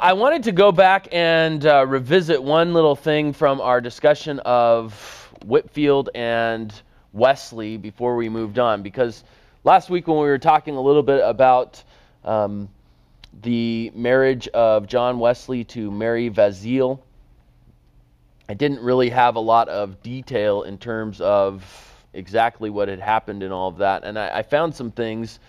I wanted to go back and uh, revisit one little thing from our discussion of Whitefield and Wesley before we moved on, because last week when we were talking a little bit about um, the marriage of John Wesley to Mary Vazeille, I didn't really have a lot of detail in terms of exactly what had happened and all of that, and I, I found some things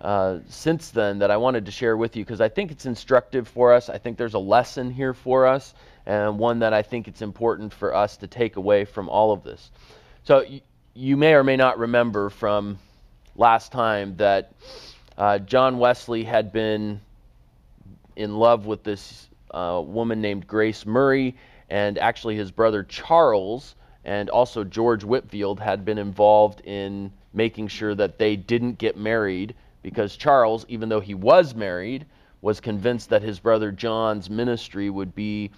uh, since then that I wanted to share with you because I think it's instructive for us. I think there's a lesson here for us, and one that I think it's important for us to take away from all of this. So, y- you may or may not remember from last time that uh, John Wesley had been in love with this uh, woman named Grace Murray, and actually his brother Charles and also George Whitefield had been involved in making sure that they didn't get married because Charles, even though he was married, was convinced that his brother John's ministry would be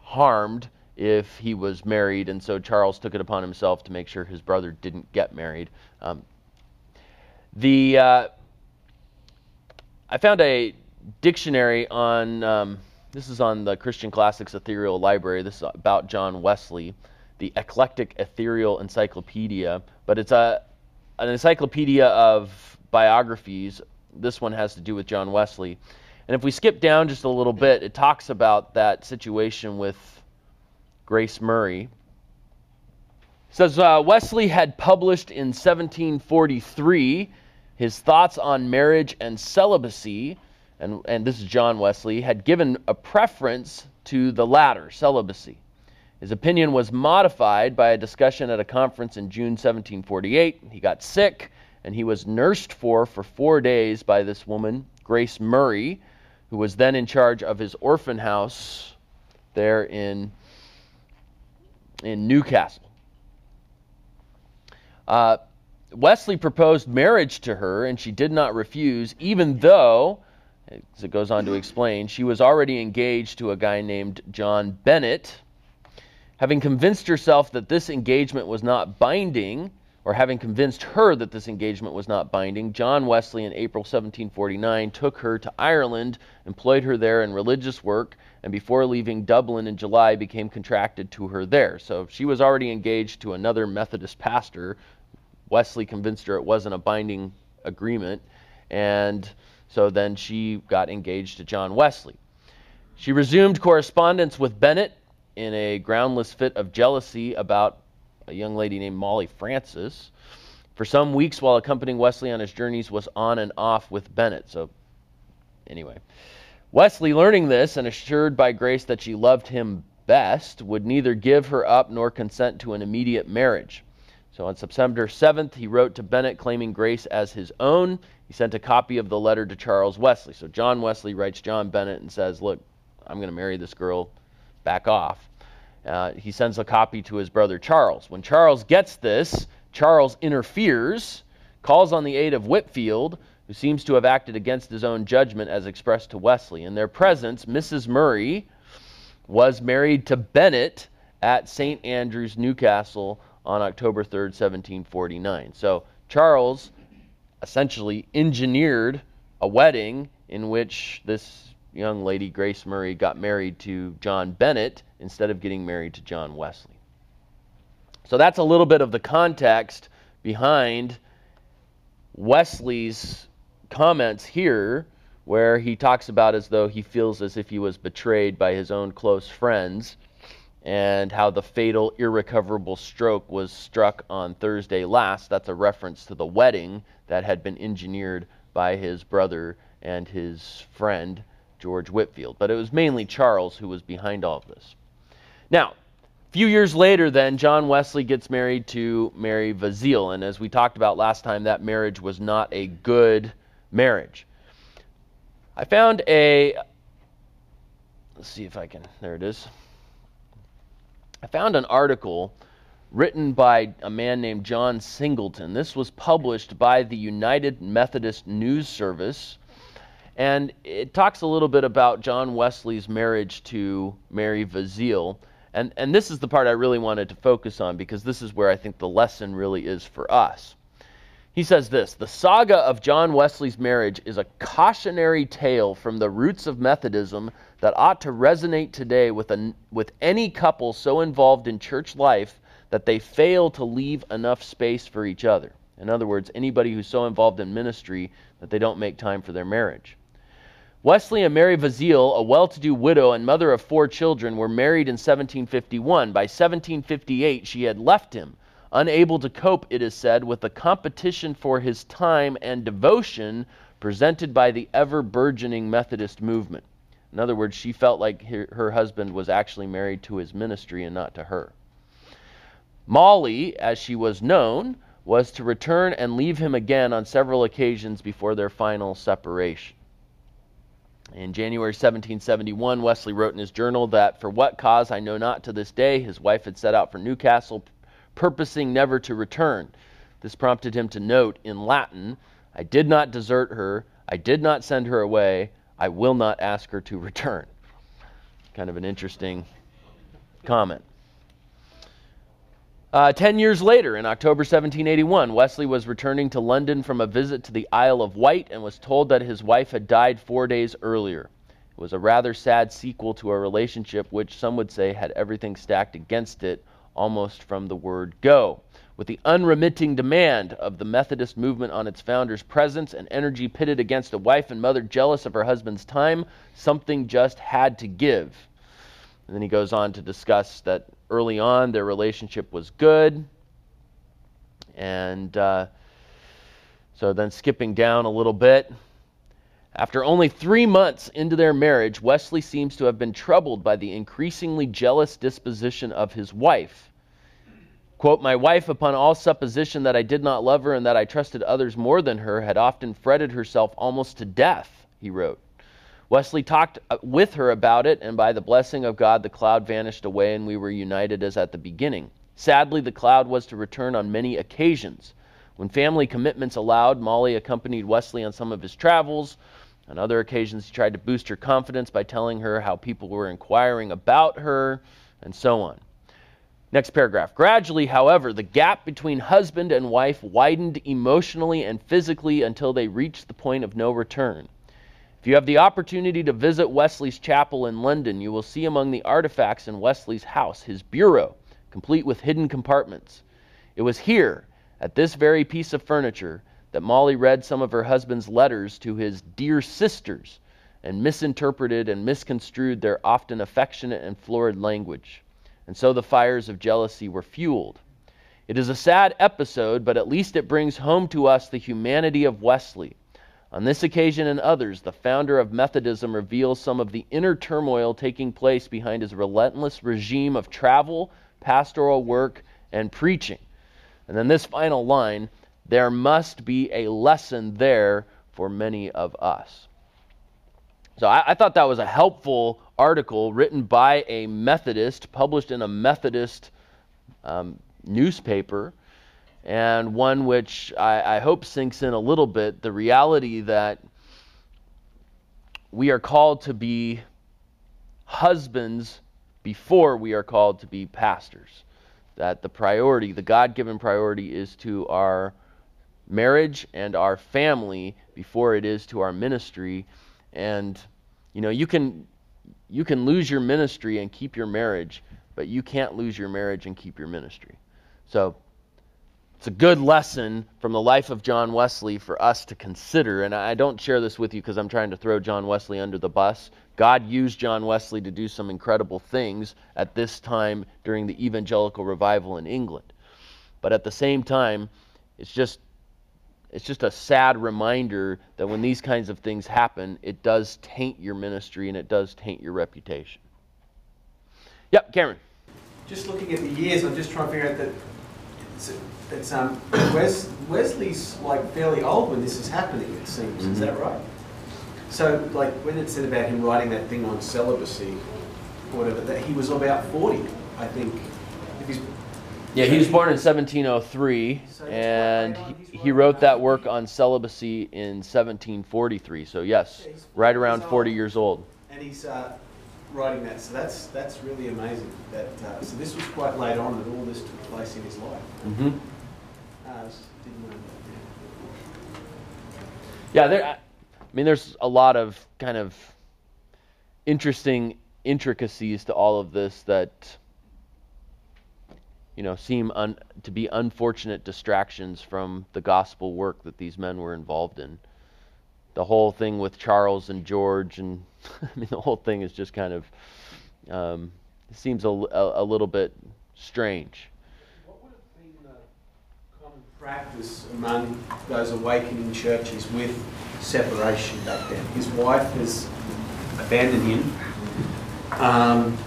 harmed if he was married, and so Charles took it upon himself to make sure his brother didn't get married. Um, the uh, I found a dictionary on um, this is on the Christian Classics Ethereal Library. This is about John Wesley, the Eclectic Ethereal Encyclopedia, but it's a an encyclopedia of biographies. This one has to do with John Wesley. And if we skip down just a little bit, it talks about that situation with Grace Murray. It says uh, Wesley had published in 1743 his thoughts on marriage and celibacy, and, and this is John Wesley, had given a preference to the latter, celibacy. His opinion was modified by a discussion at a conference in June 1748. He got sick and he was nursed for for four days by this woman, Grace Murray, who was then in charge of his orphan house there in, in Newcastle. Uh, Wesley proposed marriage to her, and she did not refuse, even though, as it goes on to explain, she was already engaged to a guy named John Bennett. Having convinced herself that this engagement was not binding, or having convinced her that this engagement was not binding, John Wesley in April 1749 took her to Ireland, employed her there in religious work, and before leaving Dublin in July became contracted to her there. So she was already engaged to another Methodist pastor. Wesley convinced her it wasn't a binding agreement, and so then she got engaged to John Wesley. She resumed correspondence with Bennett in a groundless fit of jealousy about a young lady named Molly Francis. For some weeks while accompanying Wesley on his journeys was on and off with Bennett. So anyway, Wesley learning this and assured by grace that she loved him best would neither give her up nor consent to an immediate marriage. So on September 7th, he wrote to Bennett claiming Grace as his own. He sent a copy of the letter to Charles Wesley. So John Wesley writes John Bennett and says, Look, I'm going to marry this girl. Back off. Uh, he sends a copy to his brother Charles. When Charles gets this, Charles interferes, calls on the aid of Whitefield, who seems to have acted against his own judgment as expressed to Wesley. In their presence, Mrs. Murray was married to Bennett at St. Andrews, Newcastle on October 3rd, 1749. So Charles essentially engineered a wedding in which this young lady, Grace Murray, got married to John Bennett instead of getting married to John Wesley. So that's a little bit of the context behind Wesley's comments here, where he talks about as though he feels as if he was betrayed by his own close friends, and how the fatal, irrecoverable stroke was struck on Thursday last. That's a reference to the wedding that had been engineered by his brother and his friend George Whitefield, But it was mainly Charles who was behind all of this. Now, a few years later, then, John Wesley gets married to Mary Vazeille. And as we talked about last time, that marriage was not a good marriage. I found a. Let's see if I can. There it is. I found an article written by a man named John Singleton. This was published by the United Methodist News Service and it talks a little bit about John Wesley's marriage to Mary Vazeille. And, and this is the part I really wanted to focus on because this is where I think the lesson really is for us. He says this The saga of John Wesley's marriage is a cautionary tale from the roots of Methodism that ought to resonate today with, a, with any couple so involved in church life that they fail to leave enough space for each other. In other words, anybody who's so involved in ministry that they don't make time for their marriage. Wesley and Mary Vazeille, a well to do widow and mother of four children, were married in 1751. By 1758, she had left him, unable to cope, it is said, with the competition for his time and devotion presented by the ever burgeoning Methodist movement. In other words, she felt like her husband was actually married to his ministry and not to her. Molly, as she was known, was to return and leave him again on several occasions before their final separation. In January 1771, Wesley wrote in his journal that, For what cause I know not to this day, his wife had set out for Newcastle, purposing never to return. This prompted him to note in Latin, I did not desert her, I did not send her away, I will not ask her to return. Kind of an interesting comment. Uh, ten years later, in October 1781, Wesley was returning to London from a visit to the Isle of Wight and was told that his wife had died four days earlier. It was a rather sad sequel to a relationship which some would say had everything stacked against it almost from the word go. With the unremitting demand of the Methodist movement on its founder's presence and energy pitted against a wife and mother jealous of her husband's time, something just had to give. And then he goes on to discuss that early on their relationship was good. And uh, so then skipping down a little bit. After only three months into their marriage, Wesley seems to have been troubled by the increasingly jealous disposition of his wife. Quote, My wife, upon all supposition that I did not love her and that I trusted others more than her, had often fretted herself almost to death, he wrote. Wesley talked uh, with her about it, and by the blessing of God, the cloud vanished away, and we were united as at the beginning. Sadly, the cloud was to return on many occasions. When family commitments allowed, Molly accompanied Wesley on some of his travels. On other occasions, he tried to boost her confidence by telling her how people were inquiring about her, and so on. Next paragraph. Gradually, however, the gap between husband and wife widened emotionally and physically until they reached the point of no return. If you have the opportunity to visit Wesley's chapel in London, you will see among the artifacts in Wesley's house his bureau, complete with hidden compartments. It was here, at this very piece of furniture, that Molly read some of her husband's letters to his dear sisters and misinterpreted and misconstrued their often affectionate and florid language. And so the fires of jealousy were fueled. It is a sad episode, but at least it brings home to us the humanity of Wesley on this occasion and others, the founder of Methodism reveals some of the inner turmoil taking place behind his relentless regime of travel, pastoral work, and preaching. And then this final line there must be a lesson there for many of us. So I, I, thought that was a helpful article written by a Methodist, published in a Methodist um, newspaper and one which I, I hope sinks in a little bit the reality that we are called to be husbands before we are called to be pastors. That the priority, the God given priority, is to our marriage and our family before it is to our ministry. And, you know, you can, you can lose your ministry and keep your marriage, but you can't lose your marriage and keep your ministry. So it's a good lesson from the life of John Wesley for us to consider. And I don't share this with you because I'm trying to throw John Wesley under the bus. God used John Wesley to do some incredible things at this time during the evangelical revival in England. But at the same time, it's just it's just a sad reminder that when these kinds of things happen, it does taint your ministry and it does taint your reputation. Yep, Cameron. Just looking at the years, I'm just trying to figure out that it's um, Wes, Wesley's like fairly old when this is happening. It seems. Mm-hmm. Is that right? So, like when it said about him writing that thing on celibacy, or whatever, that he was about forty, I think. yeah, he was born in 1703, so and he, he wrote that work on celibacy in 1743. So yes, yeah, right around 40 years old. And he's uh, writing that. So that's that's really amazing. That uh, so this was quite late on that all this took place in his life. Mm-hmm. Uh, Yeah, there. I mean, there's a lot of kind of interesting intricacies to all of this that you know seem un, to be unfortunate distractions from the gospel work that these men were involved in. The whole thing with Charles and George, and I mean, the whole thing is just kind of um, seems a, a, a little bit strange. What would have been the common practice among those awakening churches with separation back then? His wife has abandoned him. Um,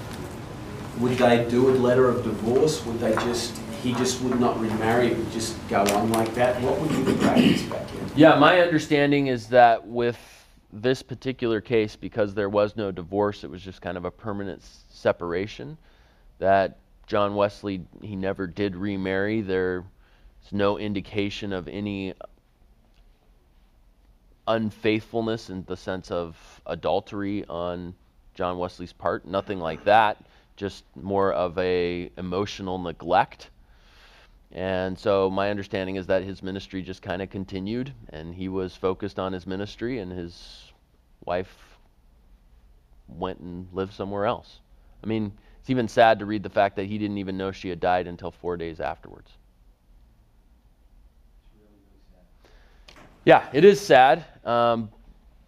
would they do a letter of divorce? Would they just, he just would not remarry, it would just go on like that? What would be the practice back then? Yeah, my understanding is that with this particular case, because there was no divorce, it was just kind of a permanent separation. That John Wesley, he never did remarry. There's no indication of any unfaithfulness in the sense of adultery on John Wesley's part. Nothing like that. Just more of a emotional neglect. And so my understanding is that his ministry just kind of continued, and he was focused on his ministry, and his wife went and lived somewhere else. I mean, it's even sad to read the fact that he didn't even know she had died until four days afterwards. Yeah, it is sad, um,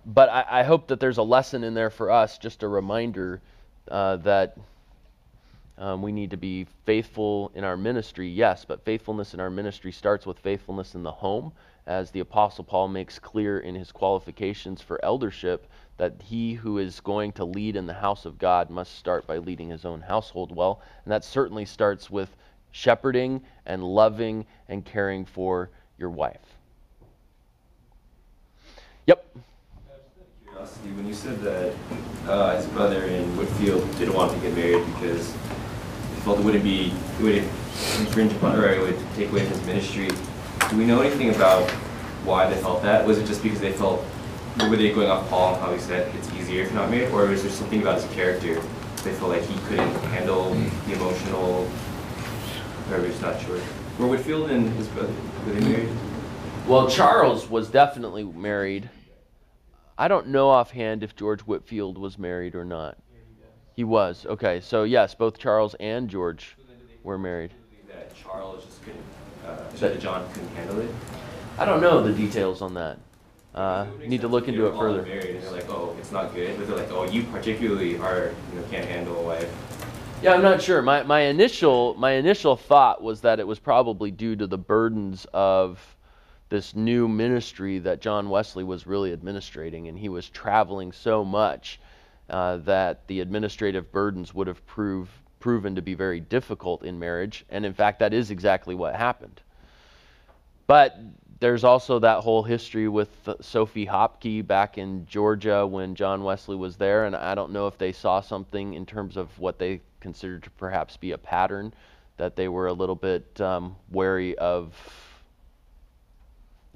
but I, I hope that there's a lesson in there for us, just a reminder uh, that um, we need to be faithful in our ministry, yes, but faithfulness in our ministry starts with faithfulness in the home, as the Apostle Paul makes clear in his qualifications for eldership that he who is going to lead in the house of God must start by leading his own household well. And that certainly starts with shepherding and loving and caring for your wife. Yep. When you said that uh, his brother in Whitefield didn't want to get married because felt it wouldn't be, it would infringe upon, or it would take away his ministry. Do we know anything about why they felt that? Was it just because they felt, were they going off Paul, and how he said it's easier if not married, or was there something about his character? They felt like he couldn't handle the emotional, or we're not sure. Were Whitefield and his brother, were they married? Well, Charles was definitely married. I don't know offhand if George Whitefield was married or not. He was. Okay, so yes, both Charles and George were married. That Charles just couldn't, uh, that John couldn't handle it? I don't know the details on that. Uh, need to look into it They're all further. Married, and they're like, oh, it's not good. But they're like, oh, you particularly are, you know, can't handle a wife. Yeah, I'm not sure. My my initial my initial thought was that it was probably due to the burdens of this new ministry that John Wesley was really administrating, and he was traveling so much uh, that the administrative burdens would have proved proven to be very difficult in marriage. And in fact, that is exactly what happened. But there's also that whole history with Sophie Hopkey back in Georgia when John Wesley was there, and I don't know if they saw something in terms of what they considered to perhaps be a pattern that they were a little bit um, wary of.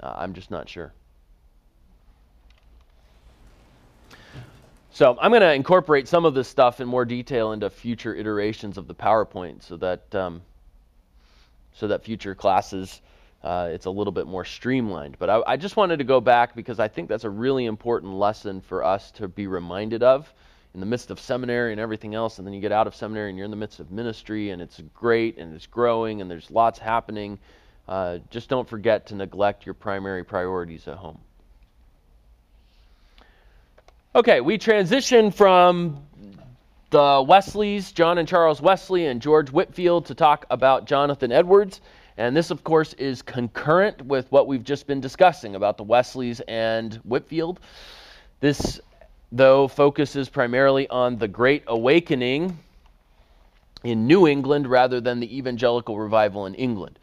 Uh, I'm just not sure. So I'm going to incorporate some of this stuff in more detail into future iterations of the PowerPoint, so that um, so that future classes uh, it's a little bit more streamlined. But I, I just wanted to go back because I think that's a really important lesson for us to be reminded of in the midst of seminary and everything else. And then you get out of seminary and you're in the midst of ministry and it's great and it's growing and there's lots happening. Uh, just don't forget to neglect your primary priorities at home. Okay, we transition from the Wesleys, John and Charles Wesley and George Whitefield, to talk about Jonathan Edwards. And this, of course, is concurrent with what we've just been discussing about the Wesleys and Whitefield. This, though, focuses primarily on the Great Awakening in New England rather than the evangelical revival in England.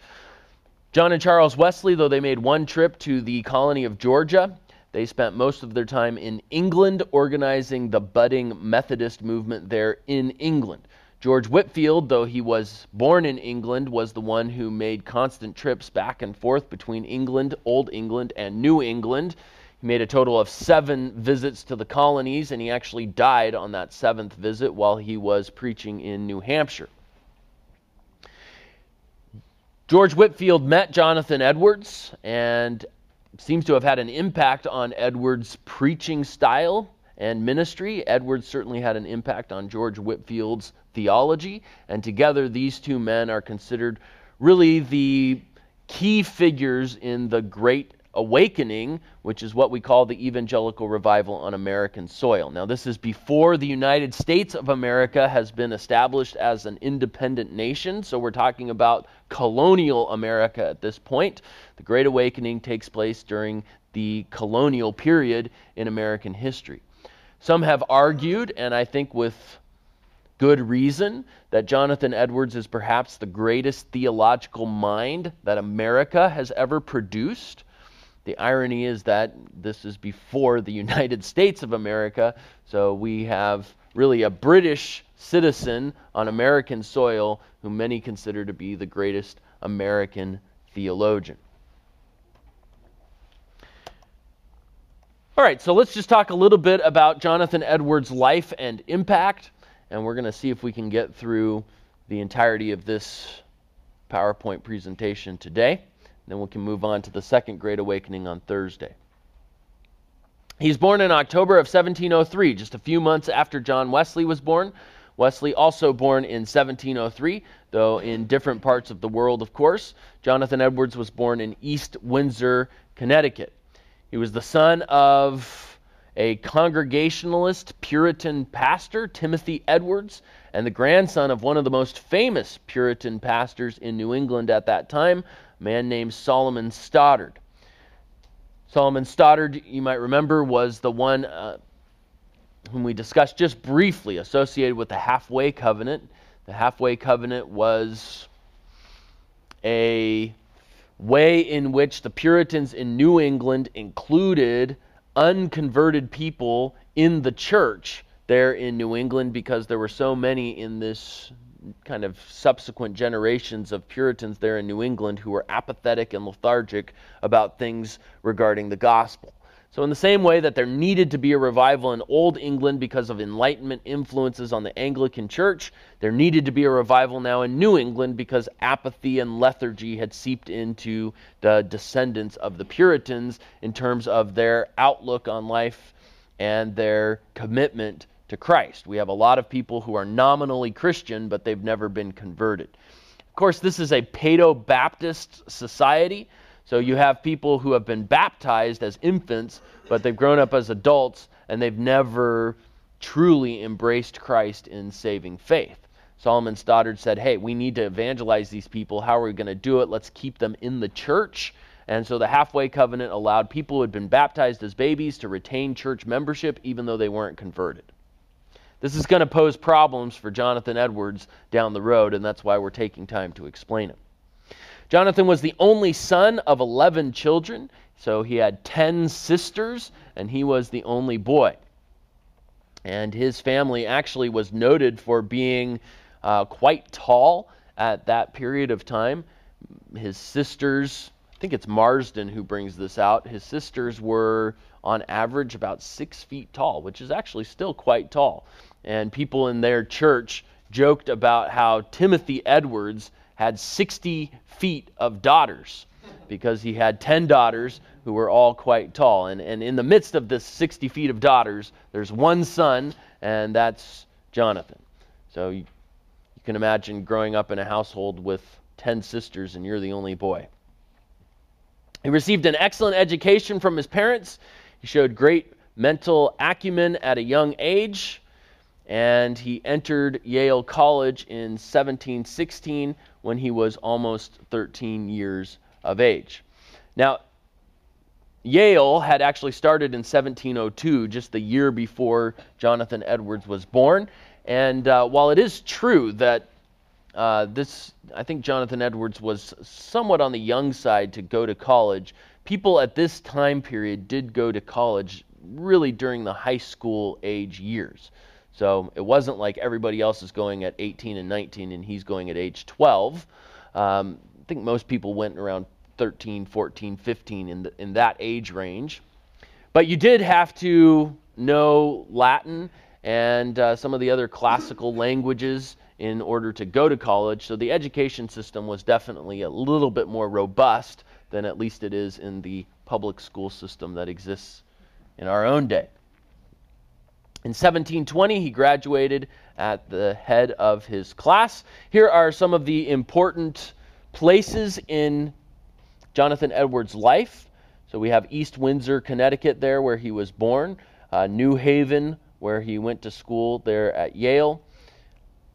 John and Charles Wesley, though they made one trip to the colony of Georgia, they spent most of their time in England organizing the budding Methodist movement there in England. George Whitefield, though he was born in England, was the one who made constant trips back and forth between England, Old England, and New England. He made a total of seven visits to the colonies, and he actually died on that seventh visit while he was preaching in New Hampshire. George Whitefield met Jonathan Edwards, and seems to have had an impact on Edwards' preaching style and ministry. Edwards certainly had an impact on George Whitefield's theology, and together these two men are considered really the key figures in the Great Awakening, which is what we call the evangelical revival on American soil. Now, this is before the United States of America has been established as an independent nation, so we're talking about colonial America at this point. The Great Awakening takes place during the colonial period in American history. Some have argued, and I think with good reason, that Jonathan Edwards is perhaps the greatest theological mind that America has ever produced. The irony is that this is before the United States of America, so we have really a British citizen on American soil who many consider to be the greatest American theologian. All right, so let's just talk a little bit about Jonathan Edwards' life and impact, and we're going to see if we can get through the entirety of this PowerPoint presentation today. Then we can move on to the Second Great Awakening on Thursday. He's born in October of 1703, just a few months after John Wesley was born. Wesley also born in 1703, though in different parts of the world, of course. Jonathan Edwards was born in East Windsor, Connecticut. He was the son of a Congregationalist Puritan pastor, Timothy Edwards, and the grandson of one of the most famous Puritan pastors in New England at that time, man named Solomon Stoddard. Solomon Stoddard, you might remember, was the one uh, whom we discussed just briefly associated with the halfway covenant. The halfway covenant was a way in which the Puritans in New England included unconverted people in the church there in New England because there were so many in this kind of subsequent generations of Puritans there in New England who were apathetic and lethargic about things regarding the gospel. So, in the same way that there needed to be a revival in Old England because of Enlightenment influences on the Anglican Church, there needed to be a revival now in New England because apathy and lethargy had seeped into the descendants of the Puritans in terms of their outlook on life and their commitment to Christ. We have a lot of people who are nominally Christian, but they've never been converted. Of course, this is a Paedo Baptist society. So you have people who have been baptized as infants, but they've grown up as adults and they've never truly embraced Christ in saving faith. Solomon Stoddard said, Hey, we need to evangelize these people. How are we going to do it? Let's keep them in the church. And so the halfway covenant allowed people who had been baptized as babies to retain church membership even though they weren't converted. This is going to pose problems for Jonathan Edwards down the road, and that's why we're taking time to explain it. Jonathan was the only son of 11 children, so he had 10 sisters, and he was the only boy. And his family actually was noted for being uh, quite tall at that period of time. His sisters, I think it's Marsden who brings this out, his sisters were on average about six feet tall, which is actually still quite tall. And people in their church joked about how Timothy Edwards had 60 feet of daughters because he had 10 daughters who were all quite tall. And, and in the midst of this 60 feet of daughters, there's one son, and that's Jonathan. So you, you can imagine growing up in a household with 10 sisters and you're the only boy. He received an excellent education from his parents. He showed great mental acumen at a young age and he entered Yale College in 1716 when he was almost 13 years of age. Now, Yale had actually started in 1702, just the year before Jonathan Edwards was born. And uh, while it is true that uh, this, I think Jonathan Edwards was somewhat on the young side to go to college, people at this time period did go to college really during the high school age years. So it wasn't like everybody else is going at 18 and 19 and he's going at age 12. Um, I think most people went around 13, 14, 15 in, the, in that age range. But you did have to know Latin and uh, some of the other classical languages in order to go to college. So the education system was definitely a little bit more robust than at least it is in the public school system that exists in our own day. In 1720, he graduated at the head of his class. Here are some of the important places in Jonathan Edwards' life. So we have East Windsor, Connecticut, there where he was born, uh, New Haven, where he went to school there at Yale.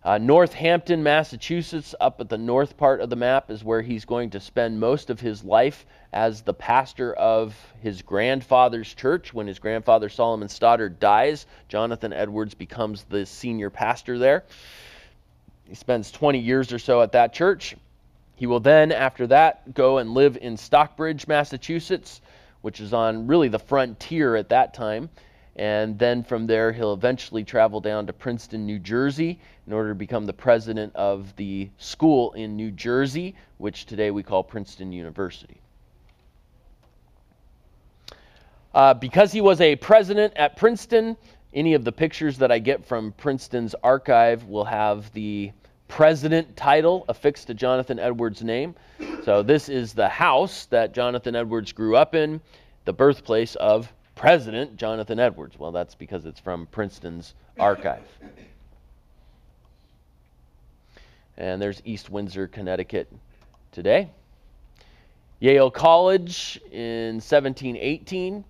Uh, Northampton, Massachusetts, up at the north part of the map, is where he's going to spend most of his life as the pastor of his grandfather's church. When his grandfather Solomon Stoddard dies, Jonathan Edwards becomes the senior pastor there. He spends 20 years or so at that church. He will then, after that, go and live in Stockbridge, Massachusetts, which is on really the frontier at that time. And then from there, he'll eventually travel down to Princeton, New Jersey, in order to become the president of the school in New Jersey, which today we call Princeton University. Uh, because he was a president at Princeton, any of the pictures that I get from Princeton's archive will have the president title affixed to Jonathan Edwards' name. So this is the house that Jonathan Edwards grew up in, the birthplace of President Jonathan Edwards. Well, that's because it's from Princeton's archive. And there's East Windsor, Connecticut today. Yale College in 1718.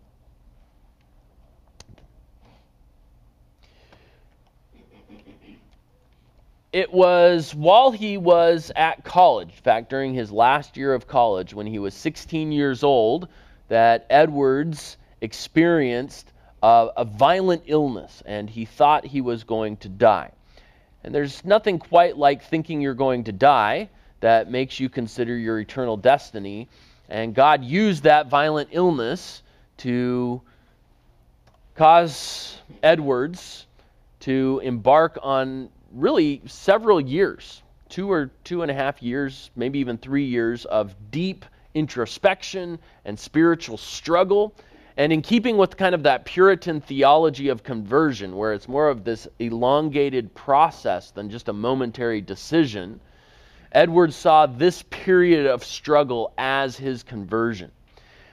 It was while he was at college, in fact, during his last year of college, when he was 16 years old, that Edwards experienced a, a violent illness and he thought he was going to die. And there's nothing quite like thinking you're going to die that makes you consider your eternal destiny. And God used that violent illness to cause Edwards to embark on really several years two or two and a half years, maybe even three years of deep introspection and spiritual struggle. And in keeping with kind of that Puritan theology of conversion, where it's more of this elongated process than just a momentary decision, Edwards saw this period of struggle as his conversion.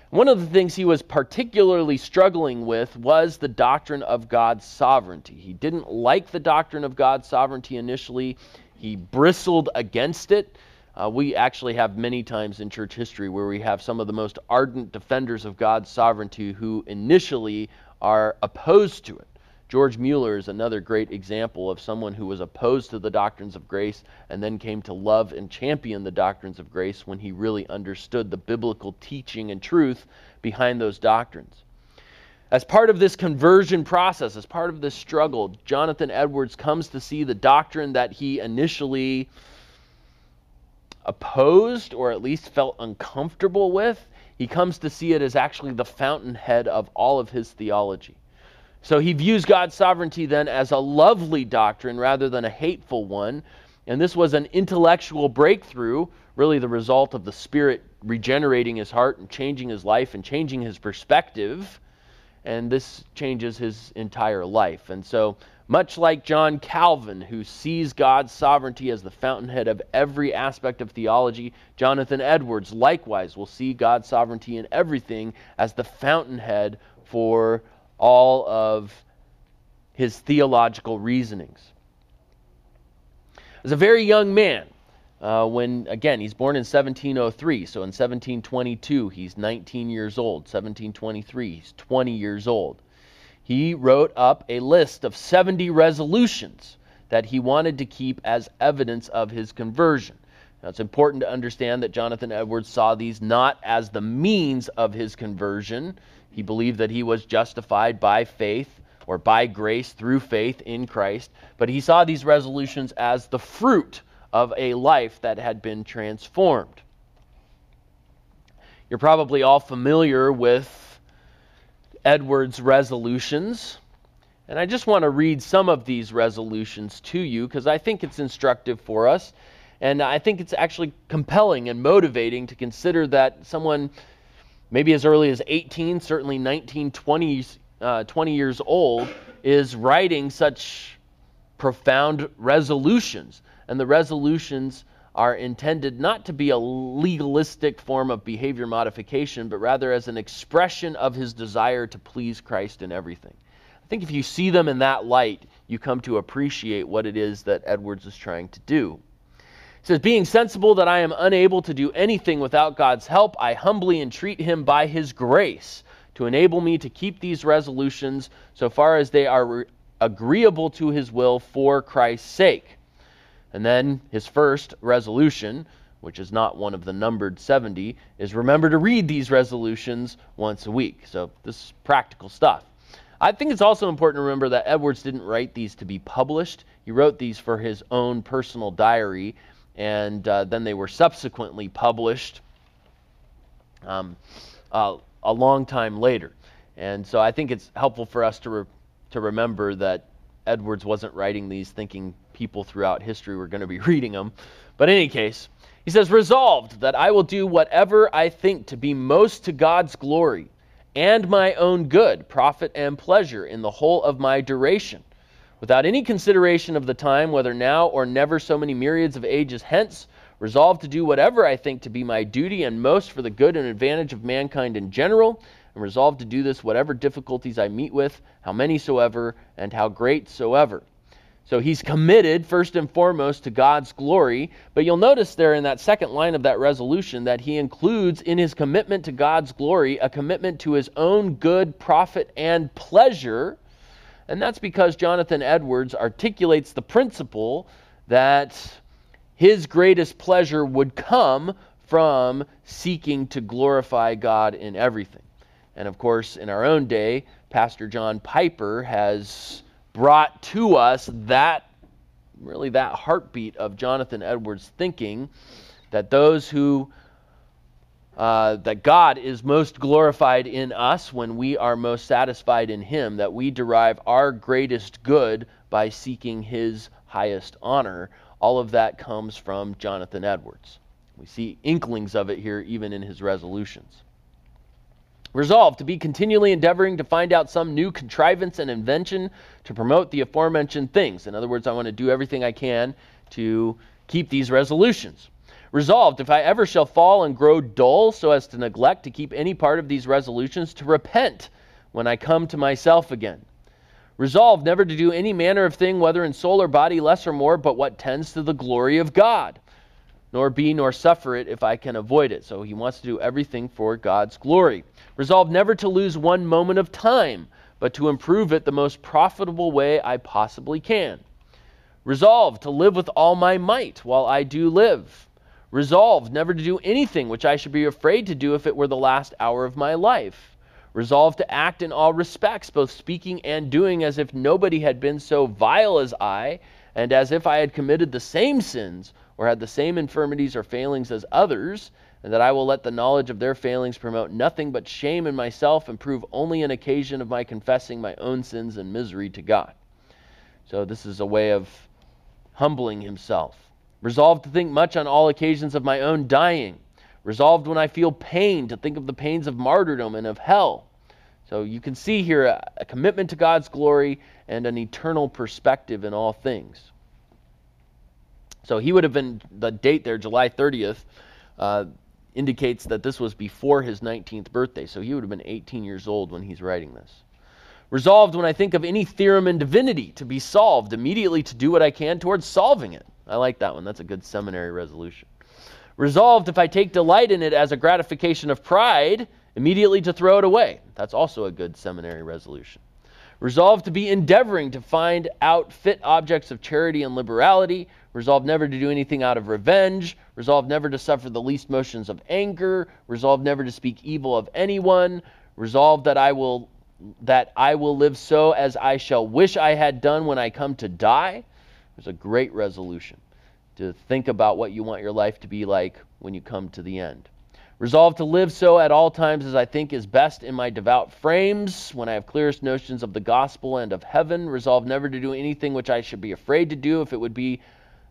One of the things he was particularly struggling with was the doctrine of God's sovereignty. He didn't like the doctrine of God's sovereignty initially, he bristled against it. Uh, we actually have many times in church history where we have some of the most ardent defenders of God's sovereignty who initially are opposed to it. George Mueller is another great example of someone who was opposed to the doctrines of grace and then came to love and champion the doctrines of grace when he really understood the biblical teaching and truth behind those doctrines. As part of this conversion process, as part of this struggle, Jonathan Edwards comes to see the doctrine that he initially opposed or at least felt uncomfortable with. He comes to see it as actually the fountainhead of all of his theology. So he views God's sovereignty then as a lovely doctrine rather than a hateful one. And this was an intellectual breakthrough, really the result of the Spirit regenerating his heart and changing his life and changing his perspective. And this changes his entire life. And so, much like John Calvin, who sees God's sovereignty as the fountainhead of every aspect of theology, Jonathan Edwards likewise will see God's sovereignty in everything as the fountainhead for all of his theological reasonings. As a very young man, uh, when, again, he's born in 1703, so in 1722, he's 19 years old. 1723, he's 20 years old. He wrote up a list of 70 resolutions that he wanted to keep as evidence of his conversion. Now, it's important to understand that Jonathan Edwards saw these not as the means of his conversion, he believed that he was justified by faith or by grace through faith in Christ. But he saw these resolutions as the fruit of a life that had been transformed. You're probably all familiar with Edwards' resolutions. And I just want to read some of these resolutions to you because I think it's instructive for us. And I think it's actually compelling and motivating to consider that someone maybe as early as 18, certainly 19, 20, uh, 20 years old, is writing such profound resolutions. And the resolutions are intended not to be a legalistic form of behavior modification, but rather as an expression of his desire to please Christ in everything. I think if you see them in that light, you come to appreciate what it is that Edwards is trying to do. He says, Being sensible that I am unable to do anything without God's help, I humbly entreat him by his grace to enable me to keep these resolutions so far as they are re- agreeable to his will for Christ's sake. And then his first resolution, which is not one of the numbered 70, is remember to read these resolutions once a week. So this is practical stuff. I think it's also important to remember that Edwards didn't write these to be published. He wrote these for his own personal diary, and uh, then they were subsequently published um, uh, a long time later. And so I think it's helpful for us to, re- to remember that Edwards wasn't writing these thinking people throughout history were going to be reading them. But in any case, he says, Resolved that I will do whatever I think to be most to God's glory and my own good, profit, and pleasure in the whole of my duration, without any consideration of the time, whether now or never so many myriads of ages hence, resolved to do whatever I think to be my duty and most for the good and advantage of mankind in general, and resolved to do this whatever difficulties I meet with, how many soever, and how great soever. So he's committed first and foremost to God's glory. But you'll notice there in that second line of that resolution that he includes in his commitment to God's glory a commitment to his own good, profit, and pleasure. And that's because Jonathan Edwards articulates the principle that his greatest pleasure would come from seeking to glorify God in everything. And of course, in our own day, Pastor John Piper has brought to us that really that heartbeat of Jonathan Edwards' thinking that those who uh, that God is most glorified in us when we are most satisfied in Him, that we derive our greatest good by seeking His highest honor. All of that comes from Jonathan Edwards. We see inklings of it here, even in his resolutions. Resolved to be continually endeavoring to find out some new contrivance and invention to promote the aforementioned things. In other words, I want to do everything I can to keep these resolutions. Resolved, if I ever shall fall and grow dull so as to neglect to keep any part of these resolutions, to repent when I come to myself again. Resolved never to do any manner of thing, whether in soul or body, less or more, but what tends to the glory of God, nor be nor suffer it if I can avoid it. So he wants to do everything for God's glory. Resolve never to lose one moment of time, but to improve it the most profitable way I possibly can. Resolve to live with all my might while I do live. Resolve never to do anything which I should be afraid to do if it were the last hour of my life. Resolve to act in all respects, both speaking and doing, as if nobody had been so vile as I, and as if I had committed the same sins or had the same infirmities or failings as others and that I will let the knowledge of their failings promote nothing but shame in myself and prove only an occasion of my confessing my own sins and misery to God. So, this is a way of humbling himself. Resolved to think much on all occasions of my own dying. Resolved when I feel pain to think of the pains of martyrdom and of hell. So, you can see here a, a commitment to God's glory and an eternal perspective in all things. So, he would have been the date there, July 30th. Uh, indicates that this was before his 19th birthday, so he would have been 18 years old when he's writing this. Resolved when I think of any theorem in divinity to be solved, immediately to do what I can towards solving it. I like that one. That's a good seminary resolution. Resolved if I take delight in it as a gratification of pride, immediately to throw it away. That's also a good seminary resolution. Resolved to be endeavoring to find out fit objects of charity and liberality, resolved never to do anything out of revenge, resolved never to suffer the least motions of anger, resolved never to speak evil of anyone, resolved that I will that I will live so as I shall wish I had done when I come to die. It's a great resolution to think about what you want your life to be like when you come to the end. Resolved to live so at all times as I think is best in my devout frames, when I have clearest notions of the gospel and of heaven. Resolved never to do anything which I should be afraid to do if it would be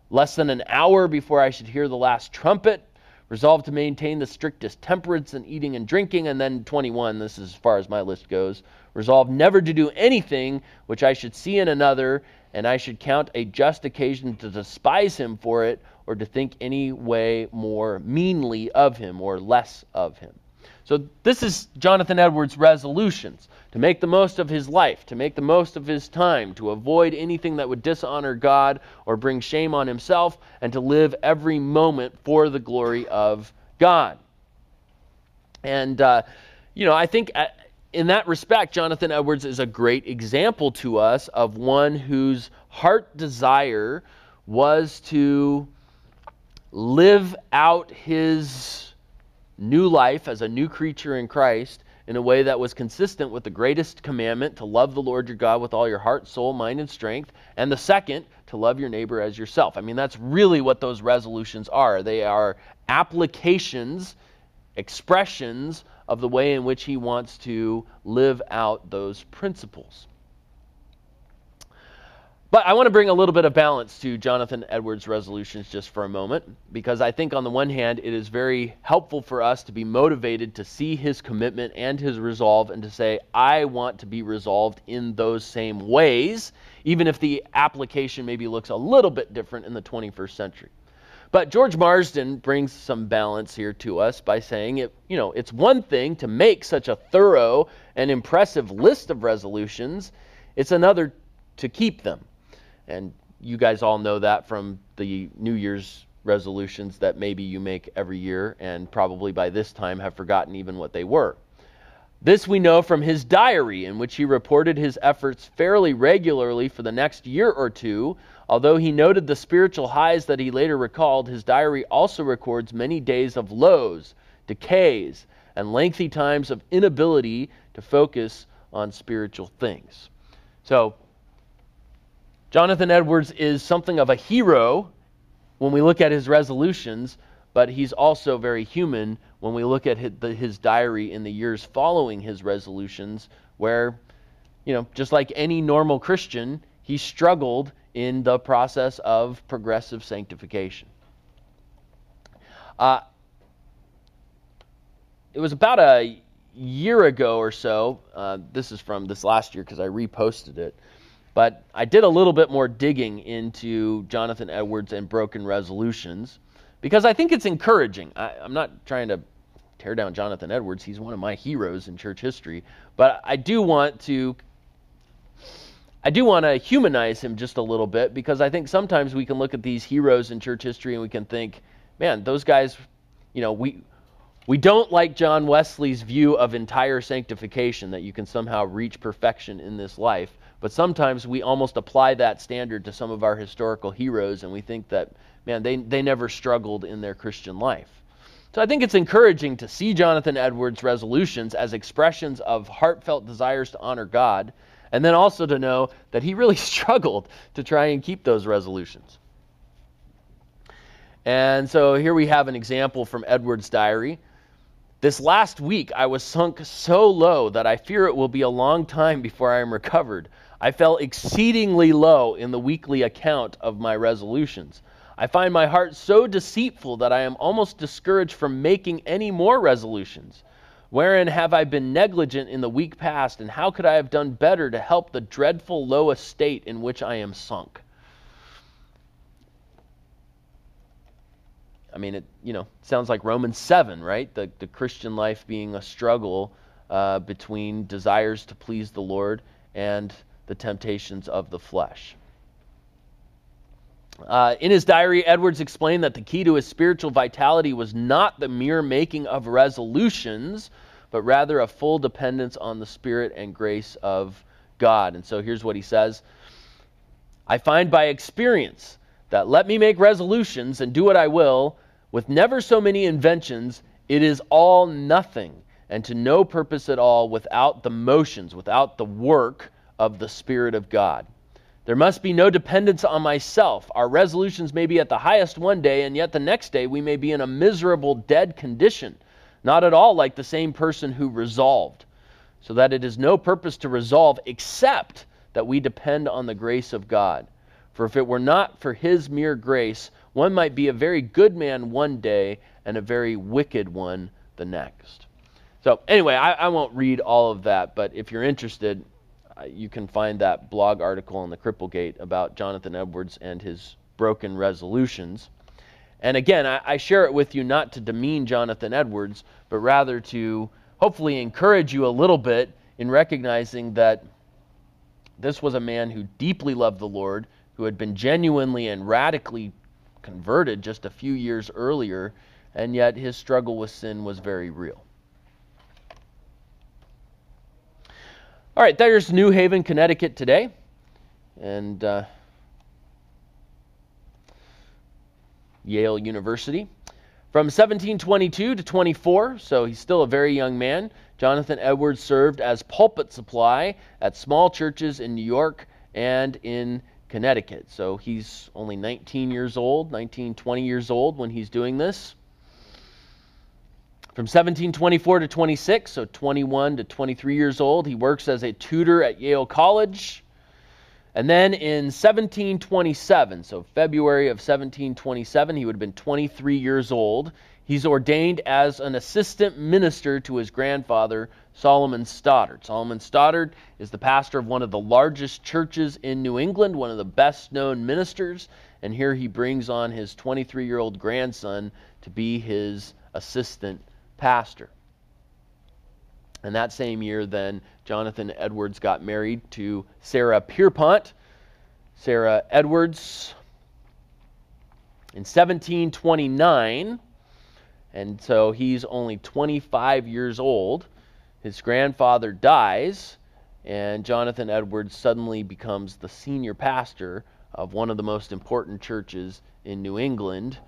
less than an hour before I should hear the last trumpet. Resolved to maintain the strictest temperance in eating and drinking. And then 21, this is as far as my list goes. Resolved never to do anything which I should see in another, and I should count a just occasion to despise him for it, or to think any way more meanly of him or less of him. So, this is Jonathan Edwards' resolutions to make the most of his life, to make the most of his time, to avoid anything that would dishonor God or bring shame on himself, and to live every moment for the glory of God. And, uh, you know, I think uh, in that respect, Jonathan Edwards is a great example to us of one whose heart desire was to live out his new life as a new creature in Christ in a way that was consistent with the greatest commandment to love the Lord your God with all your heart, soul, mind, and strength, and the second, to love your neighbor as yourself. I mean, that's really what those resolutions are. They are applications, expressions of the way in which he wants to live out those principles. But I want to bring a little bit of balance to Jonathan Edwards' resolutions just for a moment, because I think on the one hand, it is very helpful for us to be motivated to see his commitment and his resolve and to say, I want to be resolved in those same ways, even if the application maybe looks a little bit different in the 21st century. But George Marsden brings some balance here to us by saying it, you know, it's one thing to make such a thorough and impressive list of resolutions, it's another to keep them. And you guys all know that from the New Year's resolutions that maybe you make every year and probably by this time have forgotten even what they were. This we know from his diary, in which he reported his efforts fairly regularly for the next year or two. Although he noted the spiritual highs that he later recalled, his diary also records many days of lows, decays, and lengthy times of inability to focus on spiritual things. So, Jonathan Edwards is something of a hero when we look at his resolutions, but he's also very human when we look at his, diary in the years following his resolutions, where, you know, just like any normal Christian, he struggled in the process of progressive sanctification. Uh, it was about a year ago or so. Uh, this is from this last year because I reposted it. But I did a little bit more digging into Jonathan Edwards and broken resolutions because I think it's encouraging. I, am not trying to tear down Jonathan Edwards, he's one of my heroes in church history, but I do want to. I do want to humanize him just a little bit because I think sometimes we can look at these heroes in church history and we can think, man, those guys, you know, we we don't like John Wesley's view of entire sanctification that you can somehow reach perfection in this life. But sometimes we almost apply that standard to some of our historical heroes and we think that, man, they, they never struggled in their Christian life. So I think it's encouraging to see Jonathan Edwards' resolutions as expressions of heartfelt desires to honor God, and then also to know that he really struggled to try and keep those resolutions. And so here we have an example from Edwards' diary. This last week I was sunk so low that I fear it will be a long time before I am recovered. I fell exceedingly low in the weekly account of my resolutions. I find my heart so deceitful that I am almost discouraged from making any more resolutions. Wherein have I been negligent in the week past, and how could I have done better to help the dreadful low estate in which I am sunk? I mean, it you know sounds like Romans seven, right? The the Christian life being a struggle uh, between desires to please the Lord and the temptations of the flesh. Uh, in his diary, Edwards explained that the key to his spiritual vitality was not the mere making of resolutions, but rather a full dependence on the Spirit and grace of God. And so here's what he says I find by experience that let me make resolutions and do what I will, with never so many inventions, it is all nothing and to no purpose at all without the motions, without the work of the Spirit of God. There must be no dependence on myself. Our resolutions may be at the highest one day, and yet the next day we may be in a miserable, dead condition, not at all like the same person who resolved. So that it is no purpose to resolve except that we depend on the grace of God. For if it were not for his mere grace, one might be a very good man one day and a very wicked one the next. So, anyway, I, I won't read all of that, but if you're interested, you can find that blog article on the Cripplegate about Jonathan Edwards and his broken resolutions. And again, I, I share it with you not to demean Jonathan Edwards, but rather to hopefully encourage you a little bit in recognizing that this was a man who deeply loved the Lord, who had been genuinely and radically converted just a few years earlier, and yet his struggle with sin was very real. All right, there's New Haven, Connecticut today. And uh, Yale University. From 1722 to 24, so he's still a very young man, Jonathan Edwards served as pulpit supply at small churches in New York and in Connecticut. So he's only 19 years old, 19, 20 years old when he's doing this. From 1724 to 26, so 21 to 23 years old, he works as a tutor at Yale College. And then in 1727, so February of 1727, he would have been 23 years old. He's ordained as an assistant minister to his grandfather, Solomon Stoddard. Solomon Stoddard is the pastor of one of the largest churches in New England, one of the best known ministers, and here he brings on his 23 year old grandson to be his assistant pastor. And that same year, then, Jonathan Edwards got married to Sarah Pierpont. Sarah Edwards in 1729, and so he's only 25 years old. His grandfather dies, and Jonathan Edwards suddenly becomes the senior pastor of one of the most important churches in New England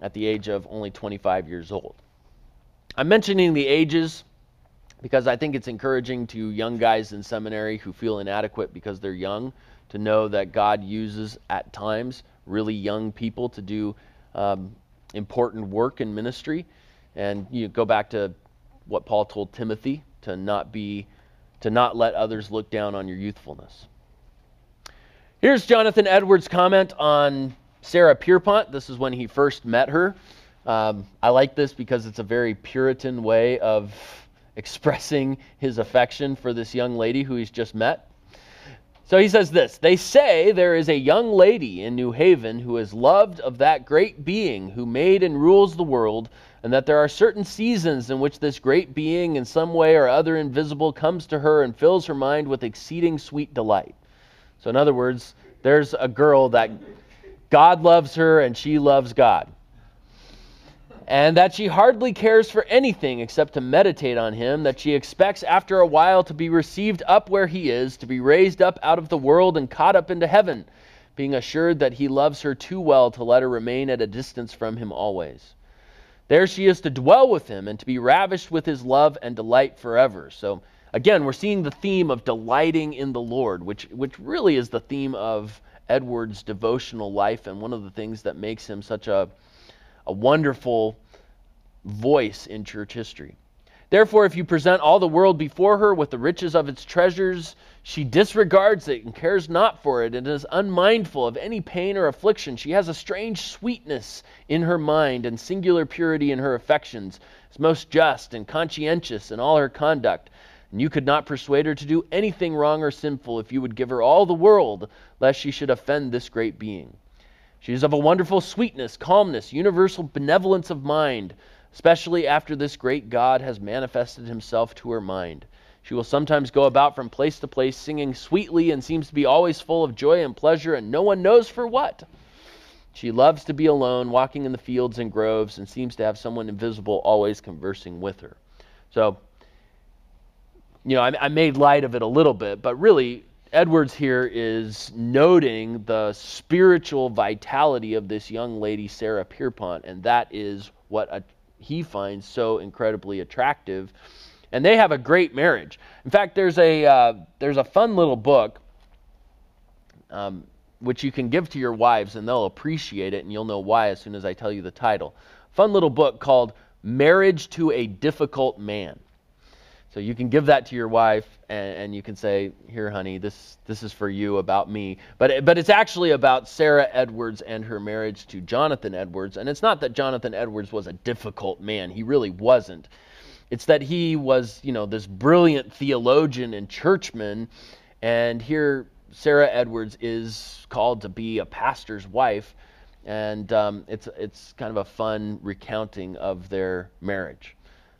at the age of only 25 years old. I'm mentioning the ages because I think it's encouraging to young guys in seminary who feel inadequate because they're young to know that God uses at times really young people to do um, important work in ministry. And you go back to what Paul told Timothy to not be to not let others look down on your youthfulness. Here's Jonathan Edwards' comment on Sarah Pierpont. This is when he first met her. Um, I like this because it's a very Puritan way of expressing his affection for this young lady who he's just met. So he says this They say there is a young lady in New Haven who is loved of that great being who made and rules the world, and that there are certain seasons in which this great being, in some way or other invisible, comes to her and fills her mind with exceeding sweet delight. So, in other words, there's a girl that God loves her and she loves God and that she hardly cares for anything except to meditate on him, that she expects after a while to be received up where he is, to be raised up out of the world and caught up into heaven, being assured that he loves her too well to let her remain at a distance from him always. There she is to dwell with him and to be ravished with his love and delight forever. So, again, we're seeing the theme of delighting in the Lord, which, which really is the theme of Edward's devotional life and one of the things that makes him such a, a wonderful voice in church history. Therefore, if you present all the world before her with the riches of its treasures, she disregards it and cares not for it and is unmindful of any pain or affliction. She has a strange sweetness in her mind and singular purity in her affections, is most just and conscientious in all her conduct. And you could not persuade her to do anything wrong or sinful if you would give her all the world, lest she should offend this great being. She is of a wonderful sweetness, calmness, universal benevolence of mind especially after this great God has manifested himself to her mind. She will sometimes go about from place to place singing sweetly and seems to be always full of joy and pleasure, and no one knows for what. She loves to be alone, walking in the fields and groves, and seems to have someone invisible always conversing with her. So, you know, I, I made light of it a little bit, but really, Edwards here is noting the spiritual vitality of this young lady, Sarah Pierpont, and that is what a he finds so incredibly attractive. And they have a great marriage. In fact, there's a uh, there's a fun little book um, which you can give to your wives, and they'll appreciate it, and you'll know why as soon as I tell you the title. Fun little book called "Marriage to a Difficult Man." So you can give that to your wife, and, and, you can say, "Here, honey, this this is for you about me." But but it's actually about Sarah Edwards and her marriage to Jonathan Edwards, and it's not that Jonathan Edwards was a difficult man; he really wasn't. It's that he was, you know, this brilliant theologian and churchman, and here Sarah Edwards is called to be a pastor's wife, and um, it's it's kind of a fun recounting of their marriage.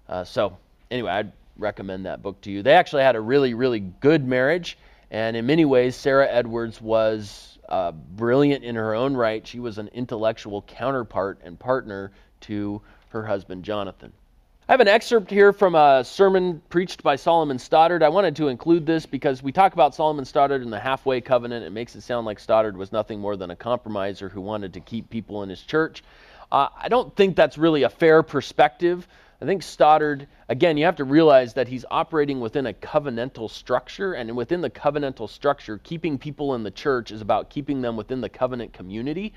Uh, so anyway, I'd recommend that book to you. They actually had a really really good marriage, and in many ways, Sarah Edwards was uh, brilliant in her own right. She was an intellectual counterpart and partner to her husband Jonathan. I have an excerpt here from a sermon preached by Solomon Stoddard. I wanted to include this because we talk about Solomon Stoddard in the halfway covenant. It makes it sound like Stoddard was nothing more than a compromiser who wanted to keep people in his church. Uh, I don't think that's really a fair perspective. I think Stoddard, again, you have to realize that he's operating within a covenantal structure, and within the covenantal structure, keeping people in the church is about keeping them within the covenant community.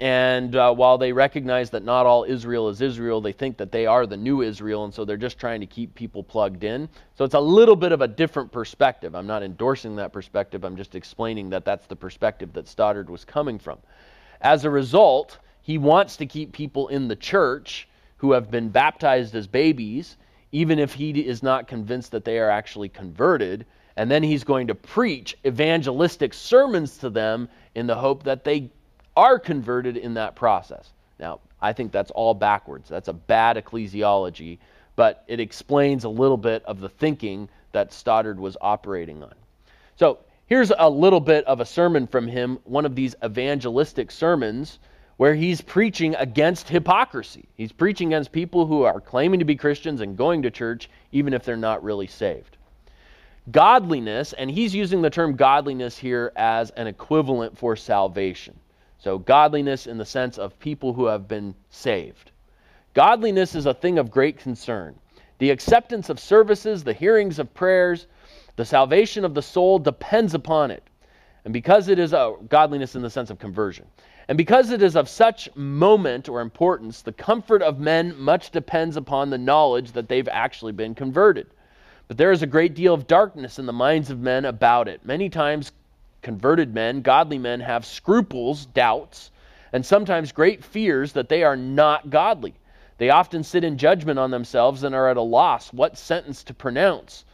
And uh, while they recognize that not all Israel is Israel, they think that they are the new Israel, and so they're just trying to keep people plugged in. So it's a little bit of a different perspective. I'm not endorsing that perspective, I'm just explaining that that's the perspective that Stoddard was coming from. As a result, he wants to keep people in the church who have been baptized as babies, even if he is not convinced that they are actually converted. And then he's going to preach evangelistic sermons to them in the hope that they are converted in that process. Now, I think that's all backwards. That's a bad ecclesiology, but it explains a little bit of the thinking that Stoddard was operating on. So, here's a little bit of a sermon from him, one of these evangelistic sermons where he's preaching against hypocrisy. He's preaching against people who are claiming to be Christians and going to church even if they're not really saved. Godliness, and he's using the term godliness here as an equivalent for salvation. So, godliness in the sense of people who have been saved. Godliness is a thing of great concern. The acceptance of services, the hearings of prayers, the salvation of the soul depends upon it. And because it is a godliness in the sense of conversion, and because it is of such moment or importance, the comfort of men much depends upon the knowledge that they've actually been converted. But there is a great deal of darkness in the minds of men about it. Many times converted men, godly men, have scruples, doubts, and sometimes great fears that they are not godly. They often sit in judgment on themselves and are at a loss what sentence to pronounce.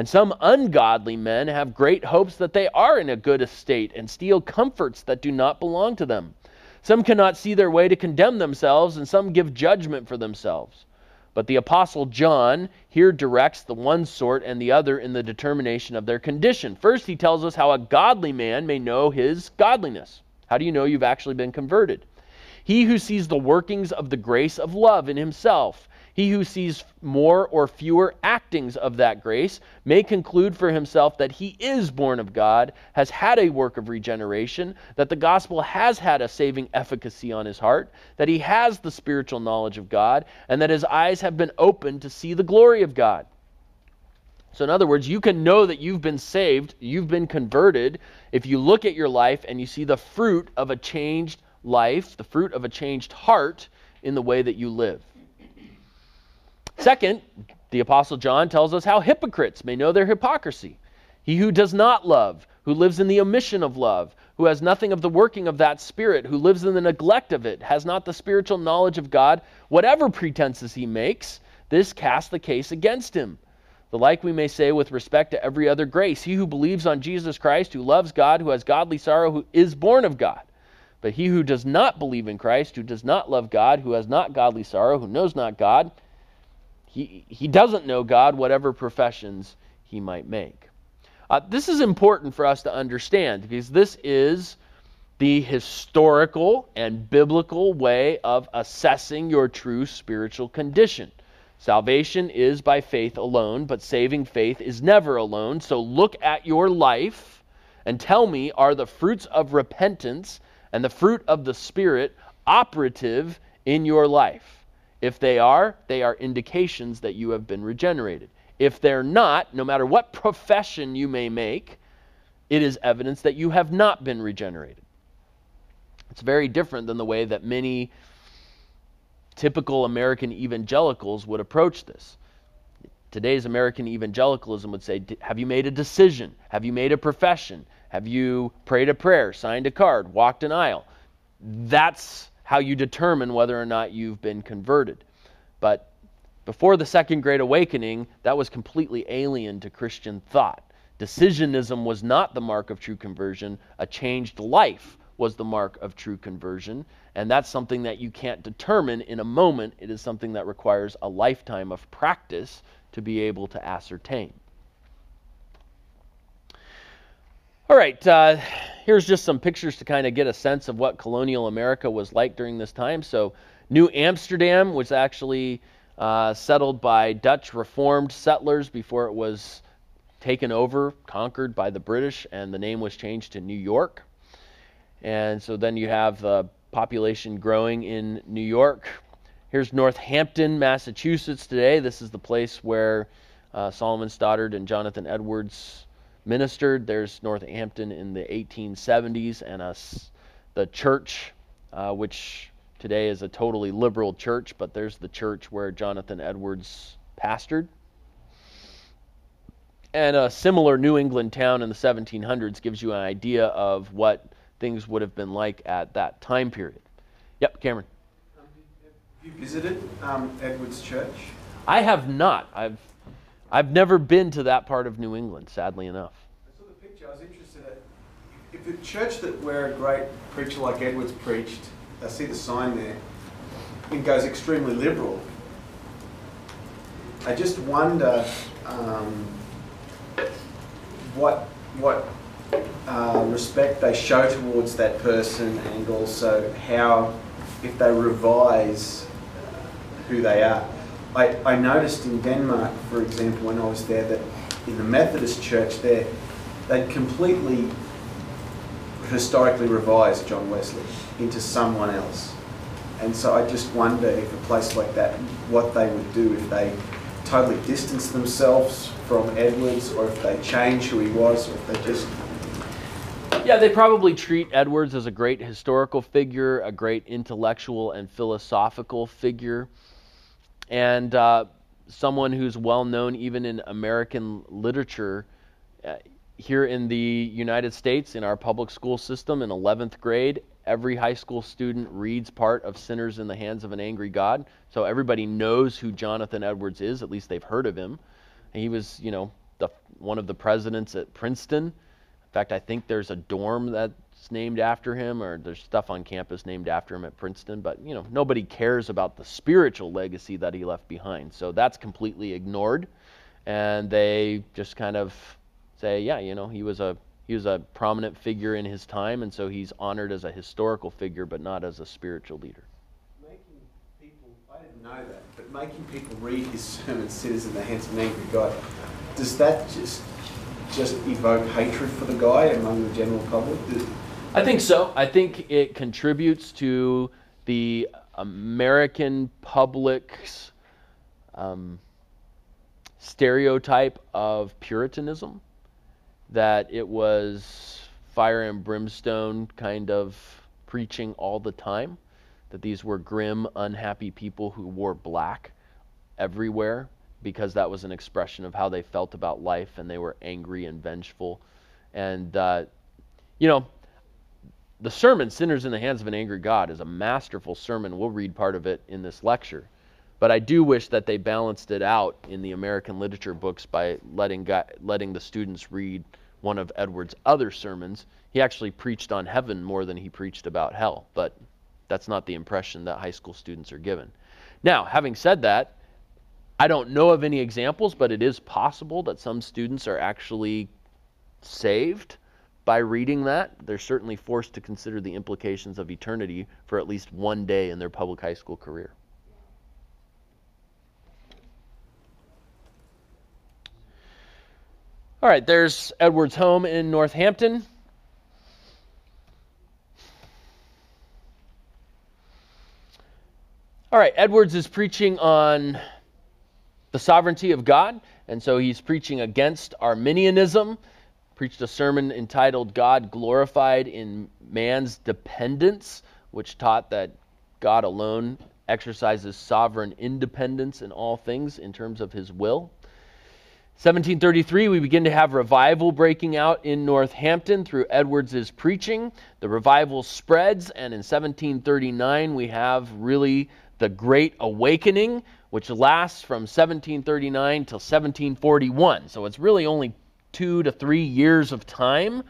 And some ungodly men have great hopes that they are in a good estate and steal comforts that do not belong to them. Some cannot see their way to condemn themselves, and some give judgment for themselves. But the Apostle John here directs the one sort and the other in the determination of their condition. First, he tells us how a godly man may know his godliness. How do you know you've actually been converted? He who sees the workings of the grace of love in himself he who sees more or fewer actings of that grace may conclude for himself that he is born of God, has had a work of regeneration, that the gospel has had a saving efficacy on his heart, that he has the spiritual knowledge of God, and that his eyes have been opened to see the glory of God. So, in other words, you can know that you've been saved, you've been converted, if you look at your life and you see the fruit of a changed life, the fruit of a changed heart in the way that you live. Second, the Apostle John tells us how hypocrites may know their hypocrisy. He who does not love, who lives in the omission of love, who has nothing of the working of that Spirit, who lives in the neglect of it, has not the spiritual knowledge of God, whatever pretenses he makes, this casts the case against him. The like we may say with respect to every other grace. He who believes on Jesus Christ, who loves God, who has godly sorrow, who is born of God. But he who does not believe in Christ, who does not love God, who has not godly sorrow, who knows not God, he, he doesn't know God, whatever professions he might make. Uh, this is important for us to understand because this is the historical and biblical way of assessing your true spiritual condition. Salvation is by faith alone, but saving faith is never alone. So look at your life and tell me are the fruits of repentance and the fruit of the Spirit operative in your life? If they are, they are indications that you have been regenerated. If they're not, no matter what profession you may make, it is evidence that you have not been regenerated. It's very different than the way that many typical American evangelicals would approach this. Today's American evangelicalism would say, Have you made a decision? Have you made a profession? Have you prayed a prayer, signed a card, walked an aisle? That's how you determine whether or not you've been converted. But before the Second Great Awakening, that was completely alien to Christian thought. Decisionism was not the mark of true conversion. A changed life was the mark of true conversion. And that's something that you can't determine in a moment. It is something that requires a lifetime of practice to be able to ascertain. All right, uh, here's just some pictures to kind of get a sense of what colonial America was like during this time. So, New Amsterdam was actually uh, settled by Dutch Reformed settlers before it was taken over, conquered by the British, and the name was changed to New York. And so then you have the population growing in New York. Here's Northampton, Massachusetts today. This is the place where uh, Solomon Stoddard and Jonathan Edwards ministered. There's Northampton in the 1870s, and us, the church, uh, which today is a totally liberal church, but there's the church where Jonathan Edwards pastored. And a similar New England town in the 1700s gives you an idea of what things would have been like at that time period. Yep, Cameron. Um, have you visited um, Edwards Church? I have not. I've I've never been to that part of New England, sadly enough. I saw the picture. I was interested in if the church that where a great preacher like Edwards preached, I see the sign there, it goes extremely liberal. I just wonder um, what what uh, respect they show towards that person, and also how if they revise who they are. I, I noticed in Denmark, for example, when I was there, that in the Methodist church there, they'd completely historically revised John Wesley into someone else. And so I just wonder if a place like that, what they would do if they totally distance themselves from Edwards, or if they change who he was, or if they just. Yeah, they probably treat Edwards as a great historical figure, a great intellectual and philosophical figure and uh, someone who's well known even in American literature. Uh, here in the United States, in our public school system, in 11th grade, every high school student reads part of Sinners in the Hands of an Angry God. So everybody knows who Jonathan Edwards is, at least they've heard of him. he was, you know, the, one of the presidents at Princeton. In fact, I think there's a dorm that named after him or there's stuff on campus named after him at Princeton, but you know, nobody cares about the spiritual legacy that he left behind. So that's completely ignored. And they just kind of say, yeah, you know, he was a he was a prominent figure in his time and so he's honored as a historical figure but not as a spiritual leader. Making people I didn't know that, but making people read his sermons sinners in the hands of an angry God, does that just just evoke hatred for the guy among the general public? I think so. I think it contributes to the American public's um, stereotype of Puritanism, that it was fire and brimstone kind of preaching all the time, that these were grim, unhappy people who wore black everywhere because that was an expression of how they felt about life and they were angry and vengeful. And, uh, you know, the sermon, Sinners in the Hands of an Angry God, is a masterful sermon. We'll read part of it in this lecture. But I do wish that they balanced it out in the American literature books by letting, letting the students read one of Edwards' other sermons. He actually preached on heaven more than he preached about hell, but that's not the impression that high school students are given. Now, having said that, I don't know of any examples, but it is possible that some students are actually saved by reading that, they're certainly forced to consider the implications of eternity for at least one day in their public high school career. All right, there's Edward's home in Northampton. All right, Edwards is preaching on the sovereignty of God, and so he's preaching against Arminianism preached a sermon entitled God Glorified in Man's Dependence, which taught that God alone exercises sovereign independence in all things in terms of his will. 1733, we begin to have revival breaking out in Northampton through Edwards's preaching. The revival spreads, and in 1739, we have really the Great Awakening, which lasts from 1739 till 1741. So it's really only two to three years of time.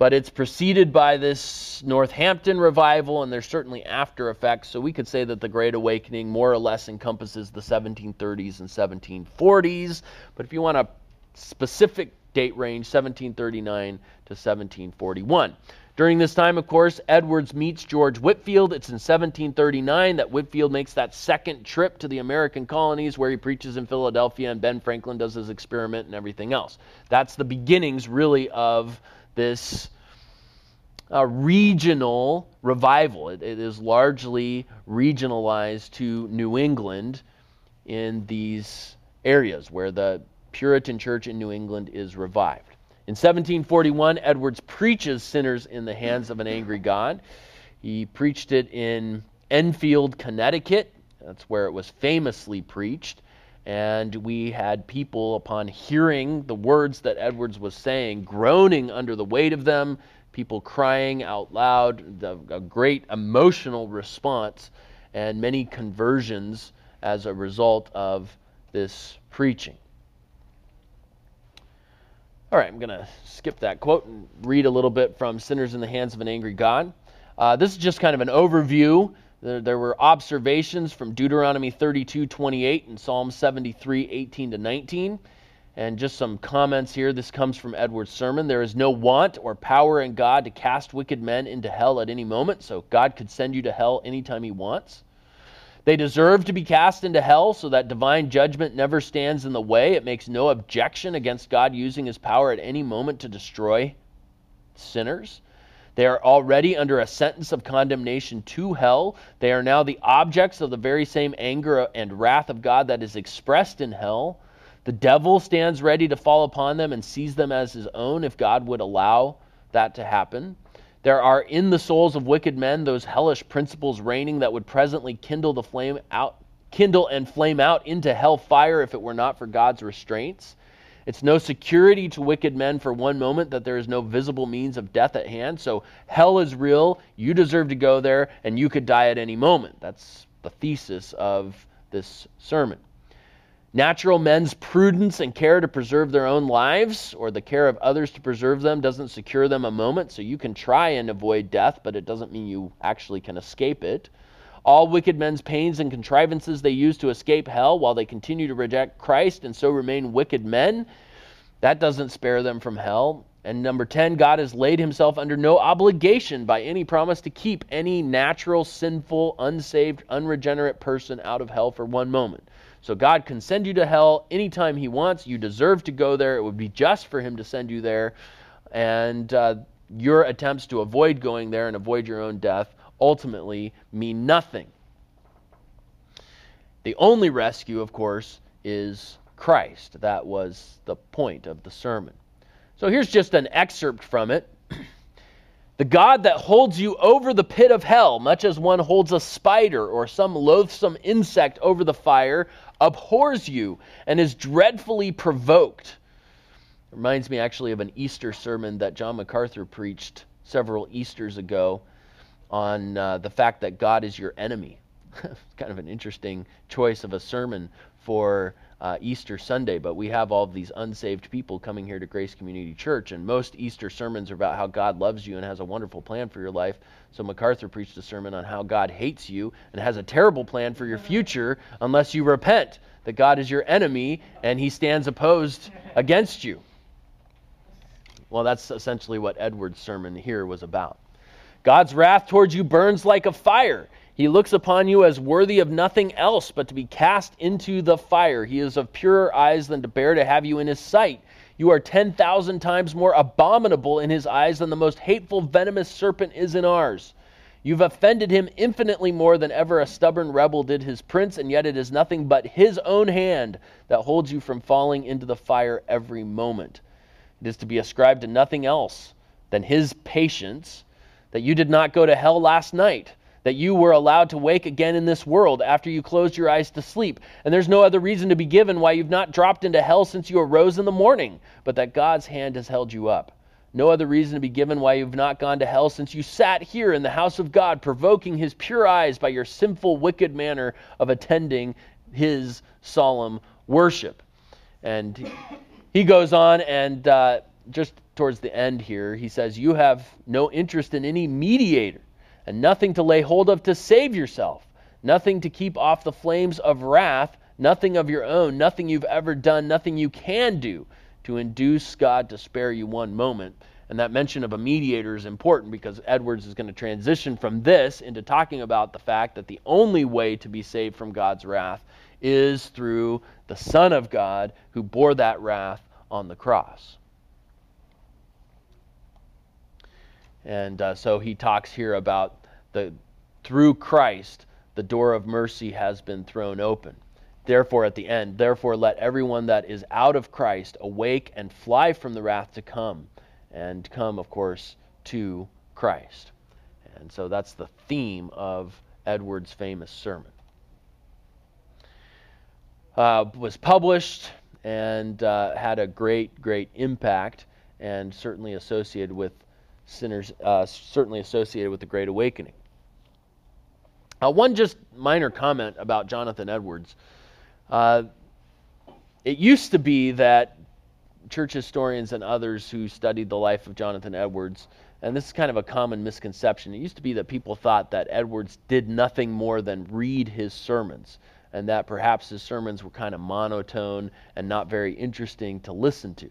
but it's preceded by this Northampton revival, and there's certainly after effects. So we could say that the Great Awakening more or less encompasses the 1730s and 1740s. But if you want a specific date range, 1739 to 1741. During this time, of course, Edwards meets George Whitefield. It's in 1739 that Whitefield makes that second trip to the American colonies where he preaches in Philadelphia and Ben Franklin does his experiment and everything else. That's the beginnings, really, of this uh, regional revival. It, it is largely regionalized to New England in these areas where the Puritan church in New England is revived. In 1741, Edwards preaches sinners in the hands of an angry God. He preached it in Enfield, Connecticut. That's where it was famously preached and we had people, upon hearing the words that Edwards was saying, groaning under the weight of them, people crying out loud, a great emotional response, and many conversions as a result of this preaching. All right, I'm going to skip that quote and read a little bit from Sinners in the Hands of an Angry God. Uh, this is just kind of an overview there, there were observations from Deuteronomy 32 28 and Psalm 73 18 to 19. And just some comments here. This comes from Edward's sermon. There is no want or power in God to cast wicked men into hell at any moment, so God could send you to hell anytime He wants. They deserve to be cast into hell so that divine judgment never stands in the way. It makes no objection against God using His power at any moment to destroy sinners. They are already under a sentence of condemnation to hell. They are now the objects of the very same anger and wrath of God that is expressed in hell. The devil stands ready to fall upon them and seize them as his own if God would allow that to happen. There are in the souls of wicked men those hellish principles reigning that would presently kindle the flame out kindle and flame out into hell fire if it were not for God's restraints. It's no security to wicked men for one moment that there is no visible means of death at hand. So hell is real. You deserve to go there, and you could die at any moment. That's the thesis of this sermon. Natural men's prudence and care to preserve their own lives or the care of others to preserve them doesn't secure them a moment. So you can try and avoid death, but it doesn't mean you actually can escape it. All wicked men's pains and contrivances they use to escape hell while they continue to reject Christ and so remain wicked men, that doesn't spare them from hell. And number 10, God has laid himself under no obligation by any promise to keep any natural, sinful, unsaved, unregenerate person out of hell for one moment. So God can send you to hell anytime he wants. You deserve to go there. It would be just for him to send you there. And uh, your attempts to avoid going there and avoid your own death ultimately mean nothing. The only rescue, of course, is Christ. That was the point of the sermon. So here's just an excerpt from it. The God that holds you over the pit of hell, much as one holds a spider or some loathsome insect over the fire, abhors you and is dreadfully provoked. Reminds me actually of an Easter sermon that John MacArthur preached several Easters ago on uh, the fact that God is your enemy. kind of an interesting choice of a sermon for uh, Easter Sunday, but we have all of these unsaved people coming here to Grace Community Church, and most Easter sermons are about how God loves you and has a wonderful plan for your life. So MacArthur preached a sermon on how God hates you and has a terrible plan for your future unless you repent, that God is your enemy and he stands opposed against you. Well, that's essentially what Edward's sermon here was about. God's wrath towards you burns like a fire. He looks upon you as worthy of nothing else but to be cast into the fire. He is of purer eyes than to bear to have you in his sight. You are 10,000 times more abominable in his eyes than the most hateful, venomous serpent is in ours. You've offended him infinitely more than ever a stubborn rebel did his prince, and yet it is nothing but his own hand that holds you from falling into the fire every moment. It is to be ascribed to nothing else than his patience that you did not go to hell last night, that you were allowed to wake again in this world after you closed your eyes to sleep. And there's no other reason to be given why you've not dropped into hell since you arose in the morning, but that God's hand has held you up. No other reason to be given why you've not gone to hell since you sat here in the house of God, provoking his pure eyes by your sinful, wicked manner of attending his solemn worship. And he goes on and uh, just towards the end here, he says, You have no interest in any mediator, and nothing to lay hold of to save yourself, nothing to keep off the flames of wrath, nothing of your own, nothing you've ever done, nothing you can do to induce God to spare you one moment. And that mention of a mediator is important because Edwards is going to transition from this into talking about the fact that the only way to be saved from God's wrath is through the Son of God who bore that wrath on the cross. And uh, so he talks here about the through Christ the door of mercy has been thrown open. Therefore, at the end, therefore let everyone that is out of Christ awake and fly from the wrath to come, and come, of course, to Christ. And so that's the theme of Edwards' famous sermon. Uh, was published and uh, had a great, great impact, and certainly associated with sinners, uh, certainly associated with the Great Awakening. Uh, one just minor comment about Jonathan Edwards. Uh, it used to be that church historians and others who studied the life of Jonathan Edwards, and this is kind of a common misconception, it used to be that people thought that Edwards did nothing more than read his sermons, and that perhaps his sermons were kind of monotone and not very interesting to listen to.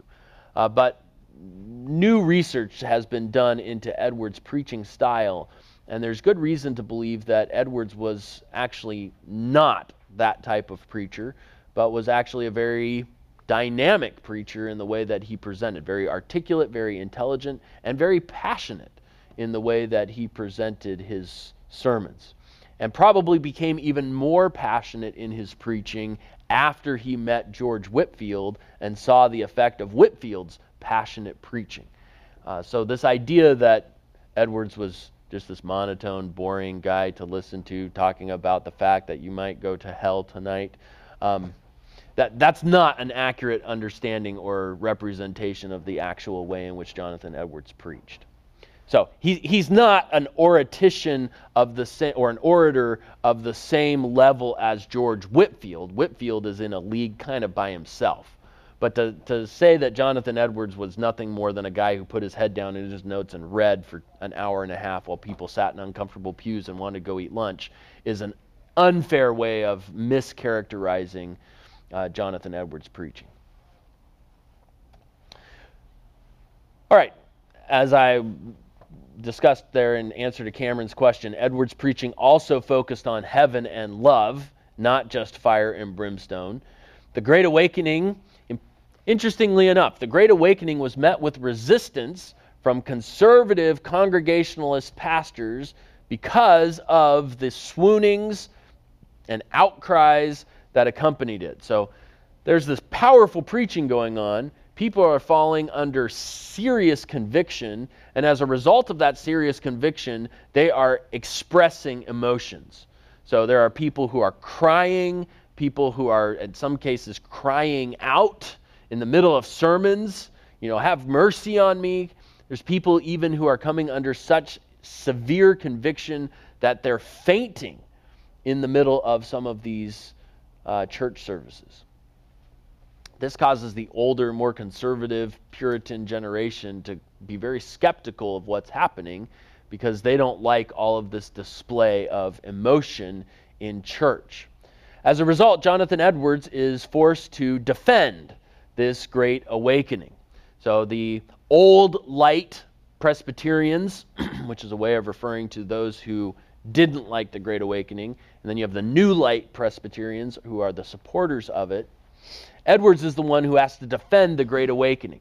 Uh, but new research has been done into Edwards' preaching style, and there's good reason to believe that Edwards was actually not that type of preacher, but was actually a very dynamic preacher in the way that he presented, very articulate, very intelligent, and very passionate in the way that he presented his sermons. And probably became even more passionate in his preaching after he met George Whitefield and saw the effect of Whitefield's passionate preaching. Uh, so, this idea that Edwards was just this monotone, boring guy to listen to talking about the fact that you might go to hell tonight, um, that, that's not an accurate understanding or representation of the actual way in which Jonathan Edwards preached. So he, he's not an oratician of the same, or an orator of the same level as George Whitefield. Whitefield is in a league kind of by himself. But to, to say that Jonathan Edwards was nothing more than a guy who put his head down in his notes and read for an hour and a half while people sat in uncomfortable pews and wanted to go eat lunch is an unfair way of mischaracterizing uh, Jonathan Edwards' preaching. All right, as I discussed there in answer to Cameron's question, Edwards' preaching also focused on heaven and love, not just fire and brimstone. The Great Awakening Interestingly enough, the Great Awakening was met with resistance from conservative Congregationalist pastors because of the swoonings and outcries that accompanied it. So there's this powerful preaching going on. People are falling under serious conviction, and as a result of that serious conviction, they are expressing emotions. So there are people who are crying, people who are, in some cases, crying out in the middle of sermons, you know, have mercy on me. There's people even who are coming under such severe conviction that they're fainting in the middle of some of these uh, church services. This causes the older, more conservative Puritan generation to be very skeptical of what's happening because they don't like all of this display of emotion in church. As a result, Jonathan Edwards is forced to defend this great awakening. So the old light Presbyterians, which is a way of referring to those who didn't like the Great Awakening, and then you have the New Light Presbyterians, who are the supporters of it. Edwards is the one who has to defend the Great Awakening.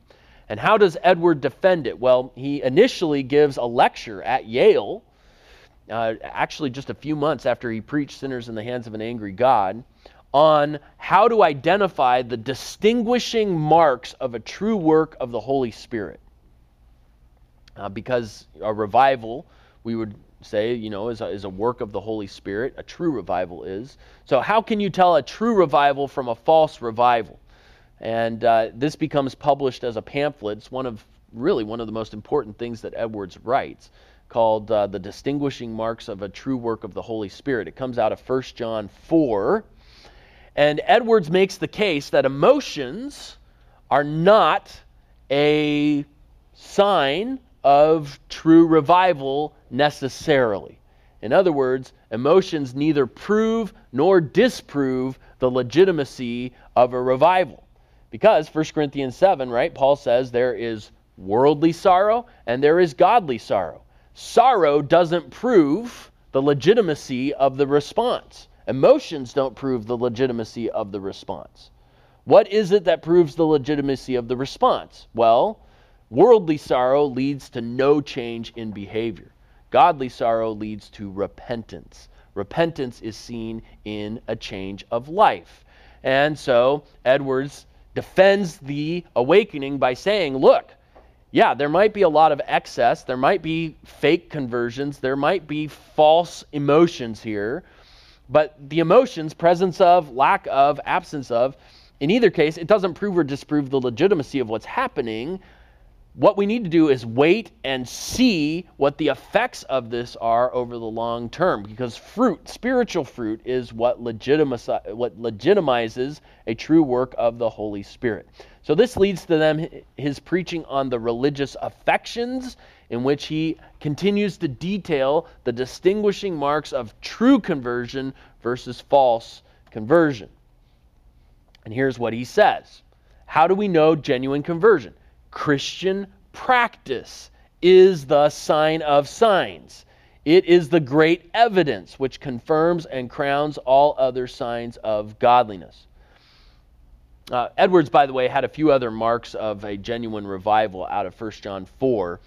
And how does Edward defend it? Well, he initially gives a lecture at Yale, uh, actually just a few months after he preached Sinners in the Hands of an Angry God, on how to identify the distinguishing marks of a true work of the Holy Spirit. Uh, because a revival, we would say, you know, is a, is a work of the Holy Spirit. A true revival is. So, how can you tell a true revival from a false revival? And uh, this becomes published as a pamphlet. It's one of really one of the most important things that Edwards writes, called uh, "The Distinguishing Marks of a True Work of the Holy Spirit." It comes out of 1 John 4 and Edwards makes the case that emotions are not a sign of true revival necessarily. In other words, emotions neither prove nor disprove the legitimacy of a revival. Because 1 Corinthians 7, right, Paul says there is worldly sorrow and there is godly sorrow. Sorrow doesn't prove the legitimacy of the response. Emotions don't prove the legitimacy of the response. What is it that proves the legitimacy of the response? Well, worldly sorrow leads to no change in behavior. Godly sorrow leads to repentance. Repentance is seen in a change of life. And so Edwards defends the awakening by saying, look, yeah, there might be a lot of excess, there might be fake conversions, there might be false emotions here, but the emotions, presence of, lack of, absence of, in either case, it doesn't prove or disprove the legitimacy of what's happening. What we need to do is wait and see what the effects of this are over the long term because fruit, spiritual fruit, is what, what legitimizes a true work of the Holy Spirit. So this leads to them his preaching on the religious affections in which he continues to detail the distinguishing marks of true conversion versus false conversion. And here's what he says How do we know genuine conversion? Christian practice is the sign of signs. It is the great evidence which confirms and crowns all other signs of godliness. Uh, Edwards, by the way, had a few other marks of a genuine revival out of 1 John 4.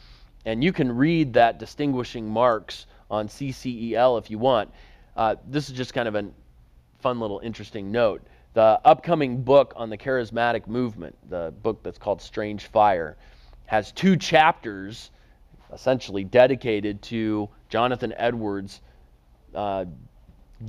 And you can read that distinguishing marks on CCEL if you want. Uh, this is just kind of a fun little interesting note. The upcoming book on the charismatic movement, the book that's called Strange Fire, has two chapters essentially dedicated to Jonathan Edwards' uh,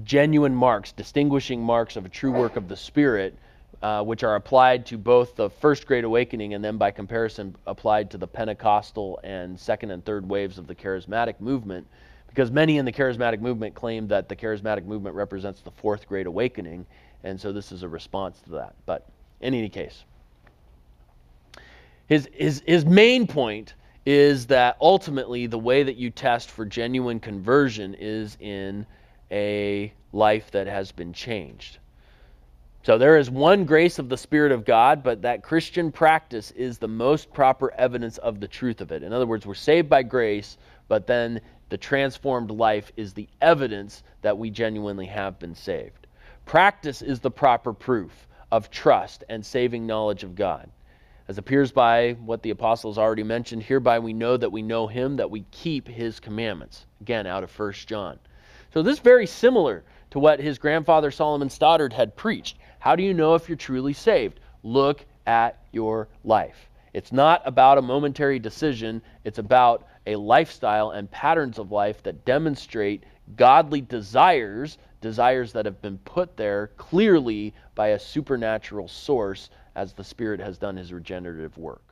genuine marks, distinguishing marks of a true work of the Spirit uh, which are applied to both the First Great Awakening and then by comparison applied to the Pentecostal and second and third waves of the charismatic movement, because many in the charismatic movement claim that the charismatic movement represents the Fourth Great Awakening, and so this is a response to that. But in any case, his, his, his main point is that ultimately the way that you test for genuine conversion is in a life that has been changed. So there is one grace of the Spirit of God, but that Christian practice is the most proper evidence of the truth of it. In other words, we're saved by grace, but then the transformed life is the evidence that we genuinely have been saved. Practice is the proper proof of trust and saving knowledge of God. As appears by what the apostles already mentioned, hereby we know that we know him, that we keep his commandments. Again, out of 1 John. So this is very similar to what his grandfather Solomon Stoddard had preached. How do you know if you're truly saved? Look at your life. It's not about a momentary decision, it's about a lifestyle and patterns of life that demonstrate godly desires, desires that have been put there clearly by a supernatural source as the Spirit has done his regenerative work.